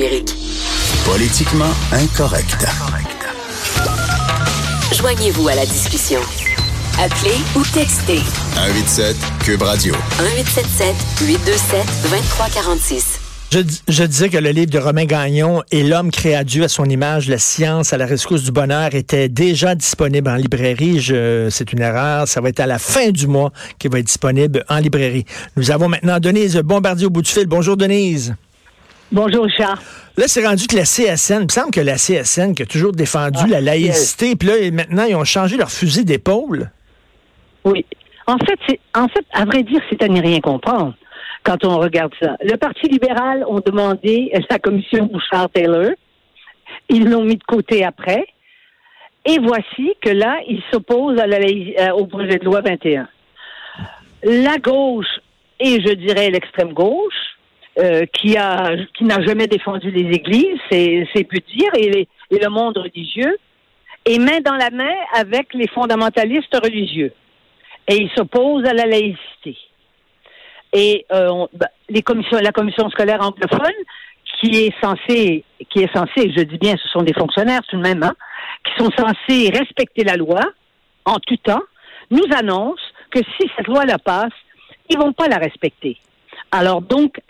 numérique. Politiquement incorrect. Joignez-vous à la discussion. Appelez ou textez 187 Cube Radio. 1877 827 2346. Je, je, disais que le livre de Romain Gagnon et l'homme créé à Dieu à son image, la science à la rescousse du bonheur était déjà disponible en librairie. C'est une erreur. Ça va être à la fin du mois qu'il va être disponible en librairie. Nous avons maintenant Denise Bombardier au bout du fil. Bonjour Denise. Bonjour Charles. Là, c'est rendu que la CSN, il me semble que la CSN qui a toujours défendu la laïcité, puis là, maintenant, ils ont changé leur fusil d'épaule. Oui. En fait, c'est, en fait, à vrai dire, c'est à n'y rien comprendre quand on regarde ça. Le Parti libéral ont demandé la commission Bouchard-Taylor. Ils l'ont mis de côté après. Et voici que là, ils s'opposent à la, euh, au projet de loi 21. La gauche et je dirais l'extrême gauche, euh, qui a qui n'a jamais défendu les églises, c'est peu dire, et, et le monde religieux, est main dans la main avec les fondamentalistes religieux. Et ils s'opposent à la laïcité. Et euh, bah, les commissions, la commission scolaire anglophone, qui est censée, qui est censée, je dis bien, ce sont des fonctionnaires tout de même, hein, qui sont censés respecter la loi en tout temps, nous annonce que si cette loi la passe, ils vont pas la respecter. Alors donc,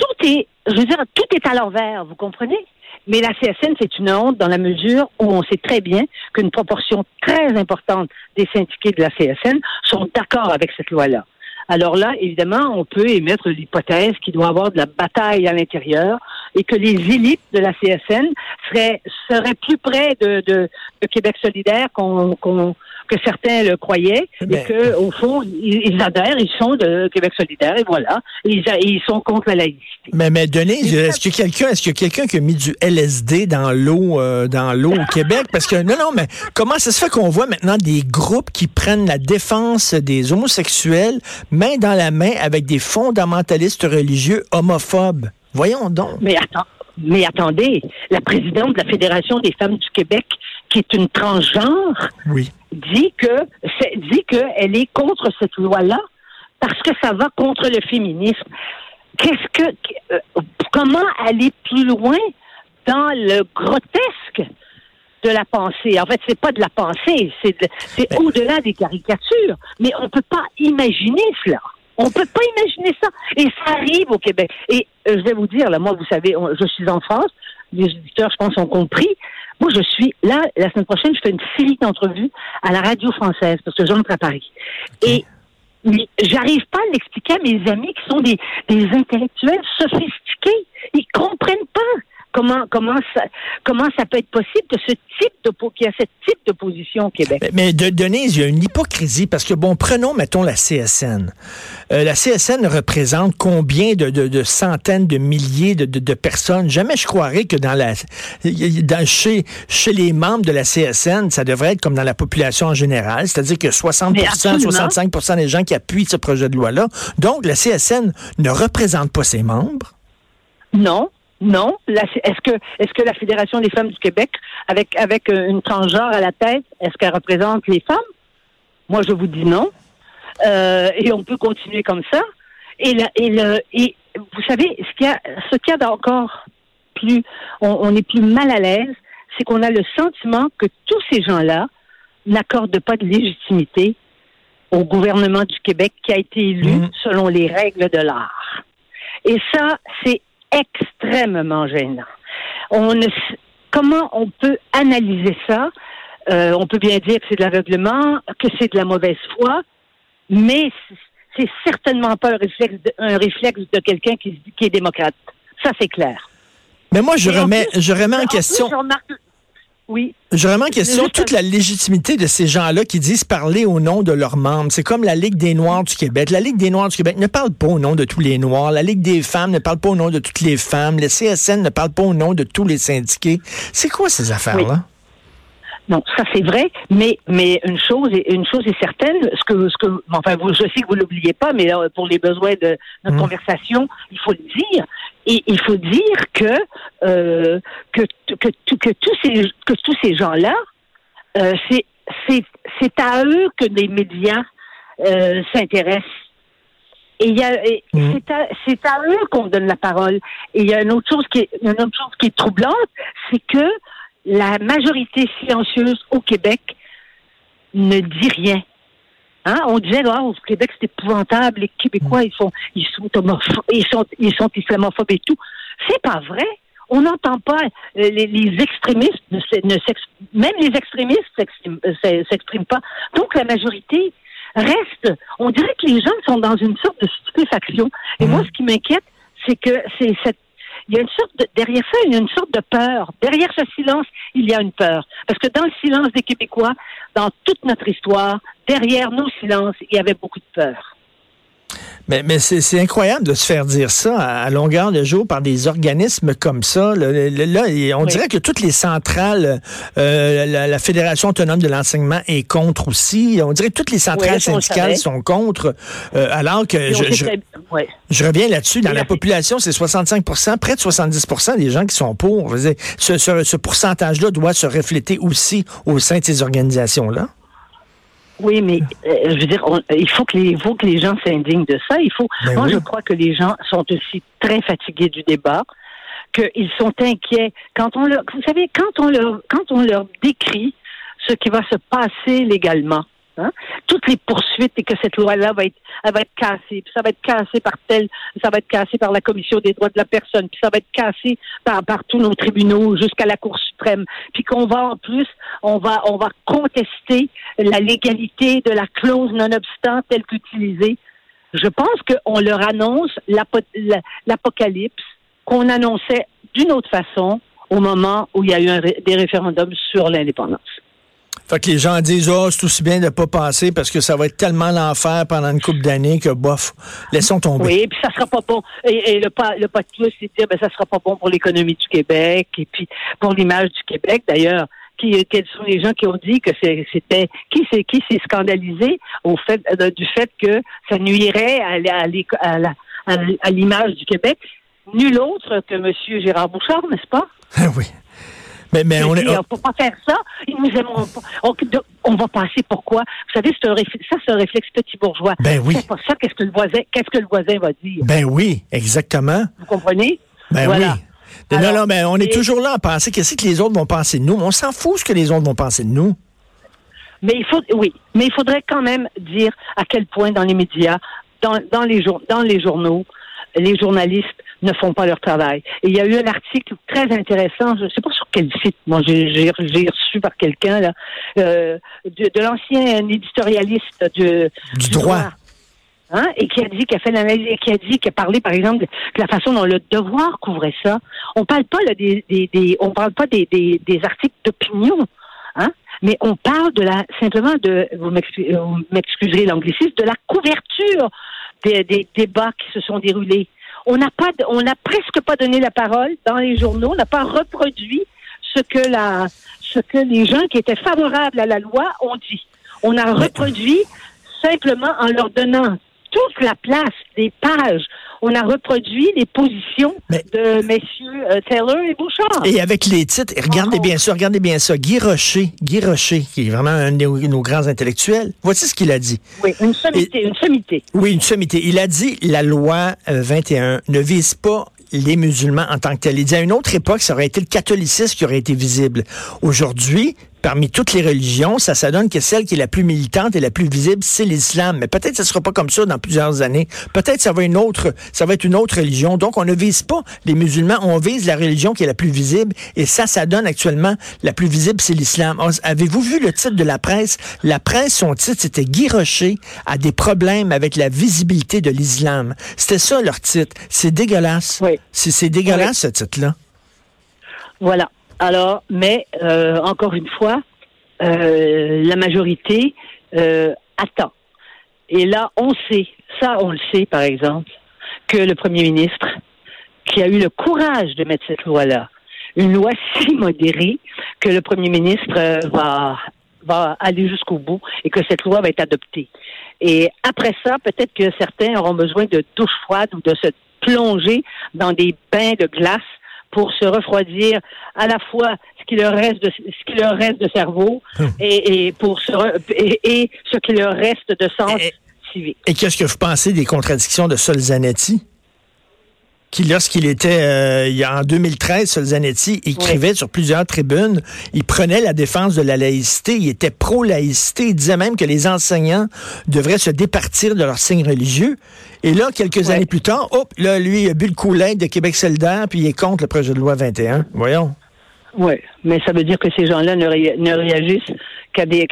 tout est, je veux dire, tout est à l'envers, vous comprenez? Mais la CSN, c'est une honte dans la mesure où on sait très bien qu'une proportion très importante des syndiqués de la CSN sont d'accord avec cette loi-là. Alors là, évidemment, on peut émettre l'hypothèse qu'il doit y avoir de la bataille à l'intérieur et que les élites de la CSN seraient, seraient plus près de, Québec solidaire qu'on que certains le croyaient et que au fond ils, adhèrent, ils sont de Québec solidaire et voilà, ils, ils sont contre la laïcité. Mais mais Denise, est-ce que quelqu'un est-ce que quelqu'un qui a mis du LSD dans l'eau euh, dans l'eau au Québec? Parce que non non mais comment ça se fait qu'on voit maintenant des groupes qui prennent la défense des homosexuels main dans la main avec des fondamentalistes religieux homophobes? Voyons donc. Mais attends, mais attendez, la présidente de la Fédération des femmes du Québec, qui est une transgenre, oui dit que dit qu'elle est contre cette loi-là parce que ça va contre le féminisme. Qu'est-ce que euh, comment aller plus loin dans le grotesque de la pensée? En fait, c'est pas de la pensée, c'est c'est au-delà des caricatures. Mais on peut pas imaginer cela. On peut pas imaginer ça. Et ça arrive au Québec. Et euh, je vais vous dire, là, moi, vous savez, je suis en France. Les auditeurs, je pense, ont compris. Je suis là, la semaine prochaine, je fais une série d'entrevues à la radio française parce que j'entre à Paris. Et j'arrive pas à l'expliquer à mes amis qui sont des, des intellectuels sophistiqués. Ils comprennent pas comment comment ça comment ça peut être possible que ce type de qu'il y a ce type de position au Québec? Mais, de Denise, il y a une hypocrisie parce que bon, prenons mettons la CSN. Euh, la CSN représente combien de, de, centaines de milliers de, de, personnes? Jamais je croirais que dans la dans, chez chez les membres de la CSN, ça devrait être comme dans la population en général, c'est-à-dire que 60% 65% des gens qui appuient ce projet de loi là. Donc la CSN ne représente pas ses membres? Non, non. Est-ce que est-ce que la Fédération des femmes du Québec, avec avec euh, une transgenre à la tête, est-ce qu'elle représente les femmes? Moi, je vous dis non. Euh, et on peut continuer comme ça. Et, et, le, et vous savez, ce qu'il y a, ce qu'il y a d'encore plus, on, est plus mal à l'aise, c'est qu'on a le sentiment que tous ces gens-là n'accordent pas de légitimité au gouvernement du Québec qui a été élu mmh. selon les règles de l'art. Et ça, c'est extrêmement gênant. On ne, comment on peut analyser ça? Euh, on peut bien dire que c'est de l'aveuglement, que c'est de la mauvaise foi, mais c'est certainement pas un réflexe de, un réflexe de quelqu'un qui, qui est démocrate. Ça, c'est clair. Mais moi, je remets, je remets en, question. Je remets en question toute la légitimité de ces gens-là qui disent parler au nom de leurs membres. C'est comme la Ligue des Noirs du Québec. La Ligue des Noirs du Québec ne parle pas au nom de tous les Noirs. La Ligue des femmes ne parle pas au nom de toutes les femmes. Le CSN ne parle pas au nom de tous les syndiqués. C'est quoi ces affaires-là? Non, ça c'est vrai, mais mais une chose est une chose est certaine, ce que ce que enfin vous, je sais que vous l'oubliez pas, mais pour les besoins de notre mmh. conversation, il faut le dire. Et il faut dire que euh, que que, que tous ces que tous ces gens-là, euh, c'est c'est c'est à eux que les médias euh, s'intéressent. Et il y a, et Mhm. c'est à, c'est à eux qu'on donne la parole. Et il y a une autre chose qui est, une autre chose qui est troublante, c'est que la majorité silencieuse au Québec ne dit rien. Hein? On disait, ah, au Québec, c'est épouvantable, les Québécois, ils sont, ils sont ils sont, ils sont islamophobes et tout. C'est pas vrai. On n'entend pas euh, les, les extrémistes, ne, ne même les extrémistes s'expriment euh, s'e- s'expriment pas. Donc la majorité reste. On dirait que les gens sont dans une sorte de stupéfaction. Et moi, ce qui m'inquiète, c'est que c'est cette il y a une sorte de, derrière ça, il y a une sorte de peur. Derrière ce silence, il y a une peur. Parce que dans le silence des Québécois, dans toute notre histoire, derrière nos silences, il y avait beaucoup de peur. Mais, mais c'est incroyable de se faire dire ça à, à longueur de jour par des organismes comme ça. Là, on Oui. dirait que toutes les centrales, euh, la, la Fédération autonome de l'enseignement est contre aussi. On dirait que toutes les centrales Oui, syndicales sont contre. euh, alors que je, je, je reviens là-dessus. Dans la la- population, c'est 65% près de 70% des gens qui sont pour. Dire, ce, ce, ce pourcentage-là doit se refléter aussi au sein de ces organisations-là. Oui, mais euh, je veux dire, on- il faut que les, faut que les gens s'indignent de ça. Il faut. Ben moi, oui. je crois que les gens sont aussi très fatigués du débat, qu'ils sont inquiets quand on leur. Vous savez, quand on leur, quand on leur décrit ce qui va se passer légalement. hein, toutes les poursuites et que cette loi-là va être, elle va être cassée, puis ça va être cassé par tel, ça va être cassé par la Commission des droits de la personne, puis ça va être cassé par, par tous nos tribunaux jusqu'à la Cour suprême, puis qu'on va en plus, on va, on va contester la légalité de la clause non-obstant telle qu'utilisée. Je pense qu'on leur annonce l'apo- la- l'apocalypse qu'on annonçait d'une autre façon au moment où il y a eu un ré- des référendums sur l'indépendance. Fait que les gens disent, oh, c'est aussi bien de pas passer parce que ça va être tellement l'enfer pendant une couple d'années que, bof, laissons tomber. Oui, puis ça sera pas bon. Et, et le pas le pas de plus, c'est de dire ben ça sera pas bon pour l'économie du Québec et puis pour l'image du Québec d'ailleurs. Qui, quels sont les gens qui ont dit que c'était qui c'est qui s'est scandalisé au fait euh, du fait que ça nuirait à, l'image du Québec Nul autre que M. Gérard Bouchard, n'est-ce pas? Oui. Mais, mais on est. dit, faut pas faire ça. Ils nous aimeront pas. On, va passer pourquoi Vous savez, c'est un réflexe, ça, c'est un réflexe petit bourgeois. Ben oui. C'est pas ça. Qu'est-ce que le voisin, qu'est-ce que le voisin va dire? Ben oui, exactement. Vous comprenez? Ben Voilà. oui. Alors, non, non, mais on est toujours là à penser qu'est-ce que les autres vont penser de nous. On s'en fout ce que les autres vont penser de nous. Mais il faut, oui, mais il faudrait quand même dire à quel point dans les médias, dans, dans les jour, dans les journaux, les journalistes ne font pas leur travail. Et il y a eu un article très intéressant, je ne sais pas sur quel site, moi j'ai reçu par quelqu'un là, euh, de, de l'ancien éditorialiste de, Du droit. Hein, et qui a dit, qui a fait l'analyse, et qui a dit, a parlé, par exemple, de la façon dont le devoir couvrait ça. On parle pas là, des, des, des- on parle pas des, des, des articles d'opinion, hein, mais on parle de la simplement de, vous euh, vous m'excuserez l'anglicisme, de la couverture des, des débats qui se sont déroulés. On n'a pas, on n'a presque pas donné la parole dans les journaux, on n'a pas reproduit ce que la, ce que les gens qui étaient favorables à la loi ont dit. On a reproduit simplement en leur donnant toute la place des pages. On a reproduit les positions Mais- de messieurs euh, Taylor et Bouchard. Et avec les titres, regardez Oh. bien ça, regardez bien ça. Guy Rocher, Guy Rocher, qui est vraiment un de nos, nos grands intellectuels. Voici ce qu'il a dit. Oui, une sommité, une sommité. Oui, une sommité. Il a dit la loi euh, 21 ne vise pas les musulmans en tant que tels. Il dit à une autre époque, ça aurait été le catholicisme qui aurait été visible. Aujourd'hui, parmi toutes les religions, ça, ça donne que celle qui est la plus militante et la plus visible, c'est l'islam. Mais peut-être que ce sera pas comme ça dans plusieurs années. Peut-être ça va une autre, ça va être une autre religion. Donc, on ne vise pas les musulmans, on vise la religion qui est la plus visible. Et ça, ça donne actuellement la plus visible, c'est l'islam. Avez-vous vu le titre de la presse? La presse, son titre, c'était Guy Rocher a des problèmes avec la visibilité de l'islam. C'était ça leur titre. C'est dégueulasse. Oui. C'est c'est dégueulasse, ce titre-là. Voilà. Alors, mais euh, encore une fois, euh, la majorité euh, attend. Et là, on sait, ça on le sait par exemple, que le premier ministre, qui a eu le courage de mettre cette loi-là, une loi si modérée que le premier ministre euh, va va aller jusqu'au bout et que cette loi va être adoptée. Et après ça, peut-être que certains auront besoin de douche froide ou de se plonger dans des bains de glace pour se refroidir à la fois ce qui leur reste de ce qui leur reste de cerveau et, et pour se re- et, et ce qui leur reste de sens Et- civique. Et qu'est-ce que vous pensez des contradictions de Solzanetti? Qui, lorsqu'il était euh, il y a, en 2013, Solzanetti écrivait sur plusieurs tribunes, il prenait la défense de la laïcité, il était pro-laïcité, il disait même que les enseignants devraient se départir de leurs signes religieux. Et là, quelques années plus tard, hop, là, lui, il a bu le coup de Québec solidaire, puis il est contre le projet de loi 21. Voyons. Oui, mais ça veut dire que ces gens-là ne, réagissent qu'à des,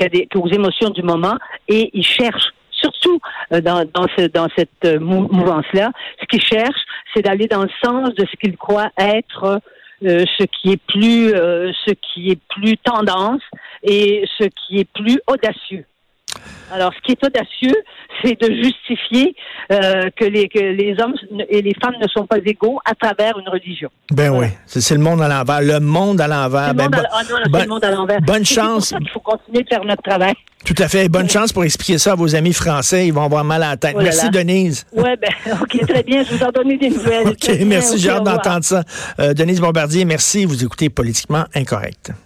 émotions du moment et ils cherchent surtout euh, dans, dans, ce, dans cette euh, mouvance-là, ce qu'ils cherchent, c'est d'aller dans le sens de ce qu'ils croient être euh, ce qui est plus ce qui est plus tendance et ce qui est plus audacieux. Alors, ce qui est audacieux, c'est de justifier euh, que, les, que les hommes et les femmes ne sont pas égaux à travers une religion. Ben oui, c'est le monde à l'envers. Le monde à l'envers. Ben, le monde à l'envers. Bonne chance. Il faut continuer de faire notre travail. Tout à fait. Bonne chance pour expliquer ça à vos amis français. Ils vont avoir mal à la tête. Oh merci, Denise. Oui, ben, OK, très bien. Je vous en donne des nouvelles. OK, merci. J'ai hâte d'entendre ça. Euh, Denise Bombardier, merci. Vous écoutez Politiquement Incorrect.